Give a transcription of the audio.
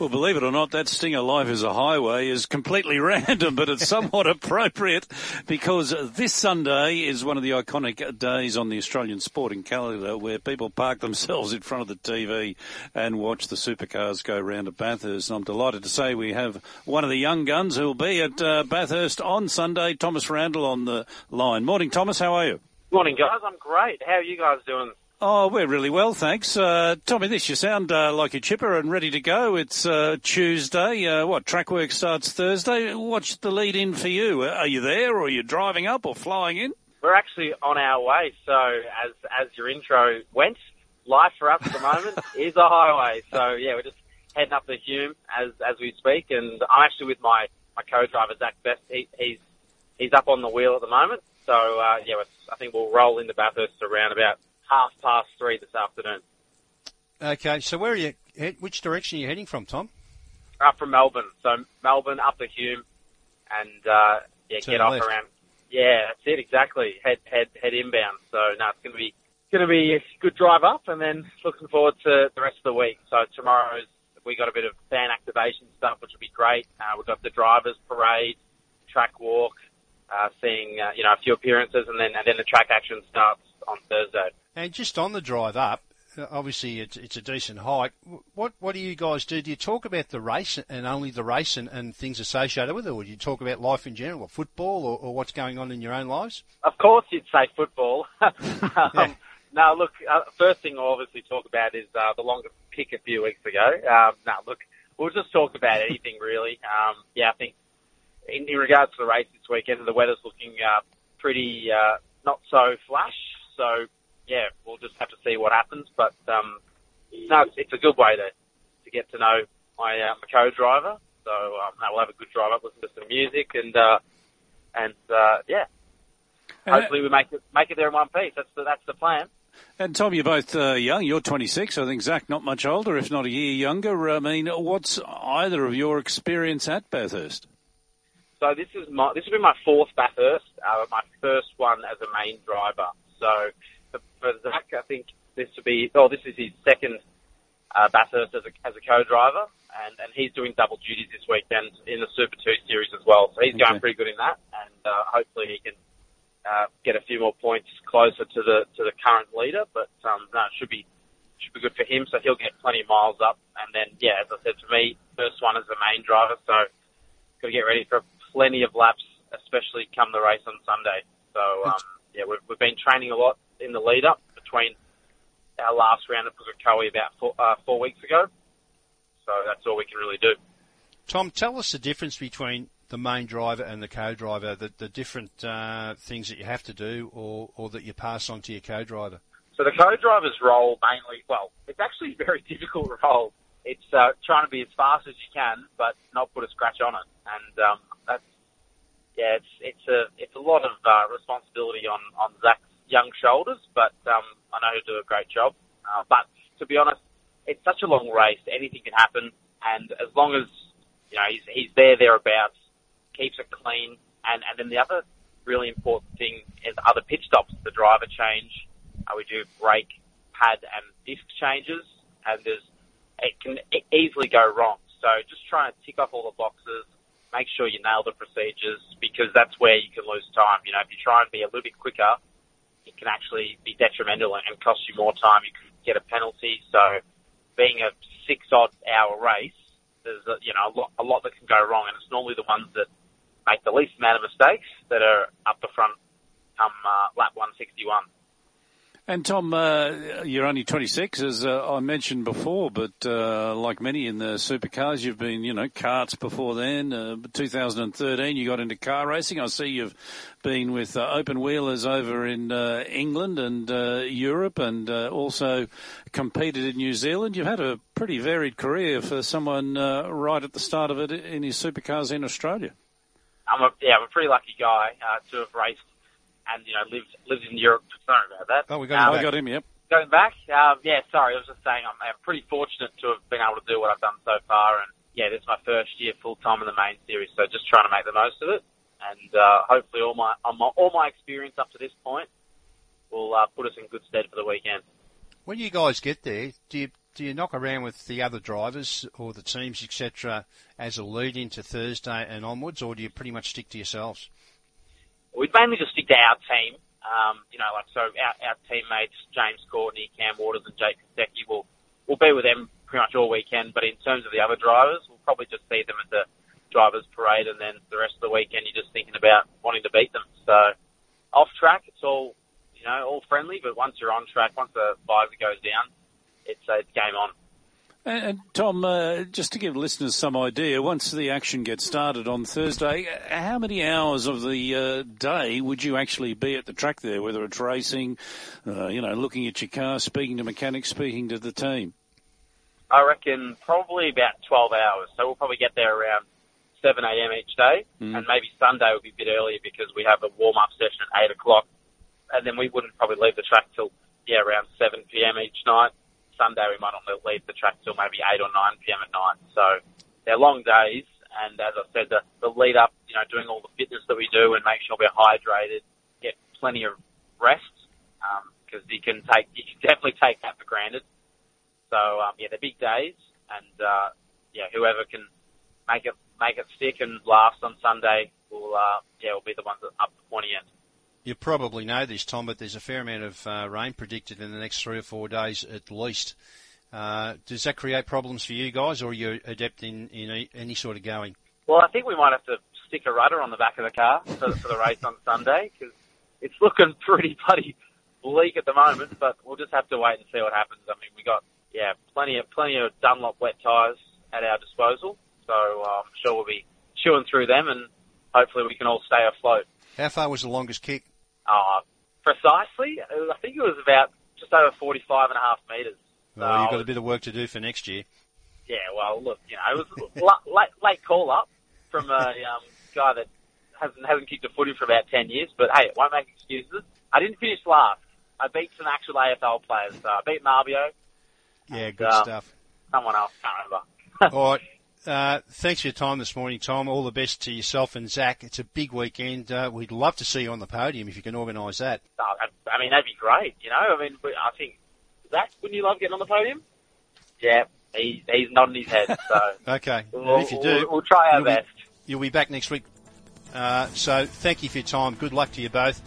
Well, believe it or not, that Stinger Life is a Highway is completely random, but it's somewhat appropriate because this Sunday is one of the iconic days on the Australian sporting calendar where people park themselves in front of the TV and watch the supercars go round at Bathurst. And I'm delighted to say we have one of the young guns who will be at uh, Bathurst on Sunday, Thomas Randall on the line. Morning, Thomas. How are you? Morning, guys. I'm great. How are you guys doing? Oh, we're really well, thanks. Uh, Tommy, this, you sound uh, like you're chipper and ready to go. It's uh, Tuesday. Uh, what, track work starts Thursday. What's the lead in for you? Are you there or are you driving up or flying in? We're actually on our way. So, as as your intro went, life for us at the moment is a highway. So, yeah, we're just heading up the Hume as as we speak. And I'm actually with my, my co-driver, Zak Best. He, he's, he's up on the wheel at the moment. So, uh, yeah, I think we'll roll into Bathurst around about half past three this afternoon. Okay, so where are you? Which direction are you heading from, Tom? Up from Melbourne. So Melbourne up the Hume, and uh, yeah, get off left. around. Yeah, that's it exactly. Head head head inbound. So no, it's going to be going to be a good drive up, and then looking forward to the rest of the week. So tomorrow's we got a bit of fan activation stuff, which will be great. Uh, we've got the drivers parade, track walk, uh, seeing uh, you know a few appearances, and then and then the track action starts on Thursday. And just on the drive up, uh, obviously it's, it's a decent hike. What what do you guys do? Do you talk about the race and only the race and, and things associated with it, or do you talk about life in general, or football, or, or what's going on in your own lives? Of course, you'd say football. um, Yeah. No, look. Uh, first thing I'll obviously talk about is uh, the longest pick a few weeks ago. Um, no, look, we'll just talk about anything really. Um, yeah, I think in, in regards to the race this weekend, the weather's looking uh, pretty uh, not so flash. So yeah, we'll just have to see what happens. But um, no, it's, it's a good way to to get to know my uh, my co-driver. So um, no, we'll have a good drive up, listen to some music, and uh, and uh, yeah, And, uh, hopefully we make it make it there in one piece. That's the that's the plan. and Tom, you're both uh, young. You're 26. I think Zak not much older, if not a year younger. I mean, what's either of your experience at Bathurst? So this is my this will be my fourth Bathurst, uh, my first one as a main driver. So for, for Zak, I think this will be oh this is his second uh, Bathurst as a as a co-driver, and and he's doing double duties this weekend in the Super Two series as well. So he's Okay. going pretty good in that, and uh, hopefully he can uh, get a few more points closer to the to the current leader. But um, no, it should be should be good for him. So he'll get plenty of miles up, and then yeah, as I said, for me, first one as the main driver. So got to get ready for plenty of laps, especially come the race on Sunday. So um, yeah, we've, we've been training a lot in the lead up between our last round at Pukekohe about four, uh, four weeks ago. So that's all we can really do. Tom, tell us the difference between the main driver and the co-driver, the, the different uh, things that you have to do or, or that you pass on to your co-driver. So the co-driver's role mainly, well, it's actually a very difficult role. It's uh, trying to be as fast as you can, but not put a scratch on it. And um, that's, yeah, it's it's a it's a lot of uh, responsibility on on Zak's young shoulders, but um, I know he'll do a great job. Uh, but to be honest, it's such a long race; anything can happen. And as long as you know he's he's there thereabouts, keeps it clean, and and then the other really important thing is other pit stops. The driver change, uh, we do brake, pad, and disc changes, and there's it can easily go wrong. So just try and tick off all the boxes, make sure you nail the procedures, because that's where you can lose time. You know, if you try and be a little bit quicker, it can actually be detrimental and cost you more time. You could get a penalty. So being a six odd hour race, there's a, you know a lot, a lot that can go wrong, and it's normally the ones that make the least amount of mistakes that are up the front come uh, lap 161. And Tom, uh, you're only 26, as uh, I mentioned before, but uh, like many in the supercars, you've been, you know, karts before then. Uh, 2013, you got into car racing. I see you've been with uh, open wheelers over in uh, England and Europe, and also competed in New Zealand. You've had a pretty varied career for someone right at the start of it in his supercars in Australia. I'm a yeah, I'm a pretty lucky guy to have raced and you know lived lived in Europe. Sorry about that. Oh, we got Um, you I got him, yep. Going back, um, yeah, sorry, I was just saying I'm, I'm pretty fortunate to have been able to do what I've done so far, and yeah, this is my first year full time in the main series, so just trying to make the most of it, and uh, hopefully all my, all my all my experience up to this point will uh, put us in good stead for the weekend. When you guys get there, do you do you knock around with the other drivers or the teams, etc., as a lead into Thursday and onwards, or do you pretty much stick to yourselves? We'd mainly just stick to our team. Um, you know, like so, our, our teammates James Courtney, Cam Waters, and Jake Kostecki will will be with them pretty much all weekend. But in terms of the other drivers, we'll probably just see them at the drivers' parade, and then the rest of the weekend you're just thinking about wanting to beat them. So off track, it's all you know, all friendly. But once you're on track, once the visor goes down, it's it's game on. And, and Tom, uh, just to give listeners some idea, once the action gets started on Thursday, how many hours of the uh, day would you actually be at the track there? Whether it's racing, uh, you know, looking at your car, speaking to mechanics, speaking to the team. I reckon probably about 12 hours. So we'll probably get there around 7 a.m. each day, mm. and maybe Sunday will be a bit earlier because we have a warm up session at 8 o'clock, and then we wouldn't probably leave the track till yeah around 7 p.m. each night. Sunday we might not leave the track till maybe 8 or 9 p.m. at night. So they're long days, and as I said, the, the lead up, you know, doing all the fitness that we do and make sure we're hydrated, get plenty of rest, because um, you can take you can definitely take that for granted. So um, yeah, they're big days, and uh, yeah, whoever can make it make it stick and last on Sunday will uh, yeah will be the ones that up the pointy end. You probably know this, Tom, but there's a fair amount of uh, rain predicted in the next three or four days at least. Uh, does that create problems for you guys, or are you adept in, in any sort of going? Well, I think we might have to stick a rudder on the back of the car for, for the race on Sunday because it's looking pretty bloody bleak at the moment. But we'll just have to wait and see what happens. I mean, we got yeah plenty of plenty of Dunlop wet tyres at our disposal, so uh, I'm sure we'll be chewing through them, and hopefully we can all stay afloat. How far was the longest kick? Uh, precisely, I think it was about just over 45 and a half metres. Well, you've got a bit of work to do for next year. Yeah, well, look, you know, it was late, late call up from a um, guy that hasn't hasn't kicked a footy for about 10 years, but hey, it won't make excuses. I didn't finish last. I beat some actual AFL players. So I beat Marbio. Yeah, and, good uh, stuff. Someone else, can't remember. All right. Uh, thanks for your time this morning, Tom. All the best to yourself and Zak. It's a big weekend. Uh, we'd love to see you on the podium if you can organise that. I mean, that'd be great. You know, I mean, I think Zak, wouldn't you love getting on the podium? Yeah, he, he's nodding his head. So okay, we'll, if you do, we'll, we'll try our you'll best. Be, you'll be back next week. Uh, so thank you for your time. Good luck to you both.